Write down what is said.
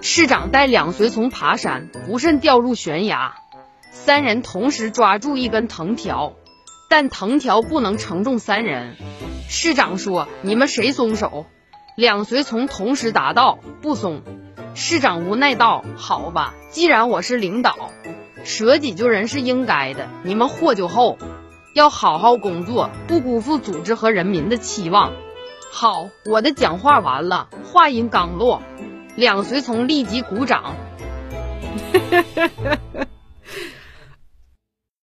市长带两随从爬山，不慎掉入悬崖。三人同时抓住一根藤条，但藤条不能承重三人。市长说：“你们谁松手？”两随从同时答道：“不松。”市长无奈道：“好吧，既然我是领导，舍己救人是应该的。你们获救后，要好好工作，不辜负组织和人民的期望。”好，我的讲话完了。话音刚落，两随从立即鼓掌。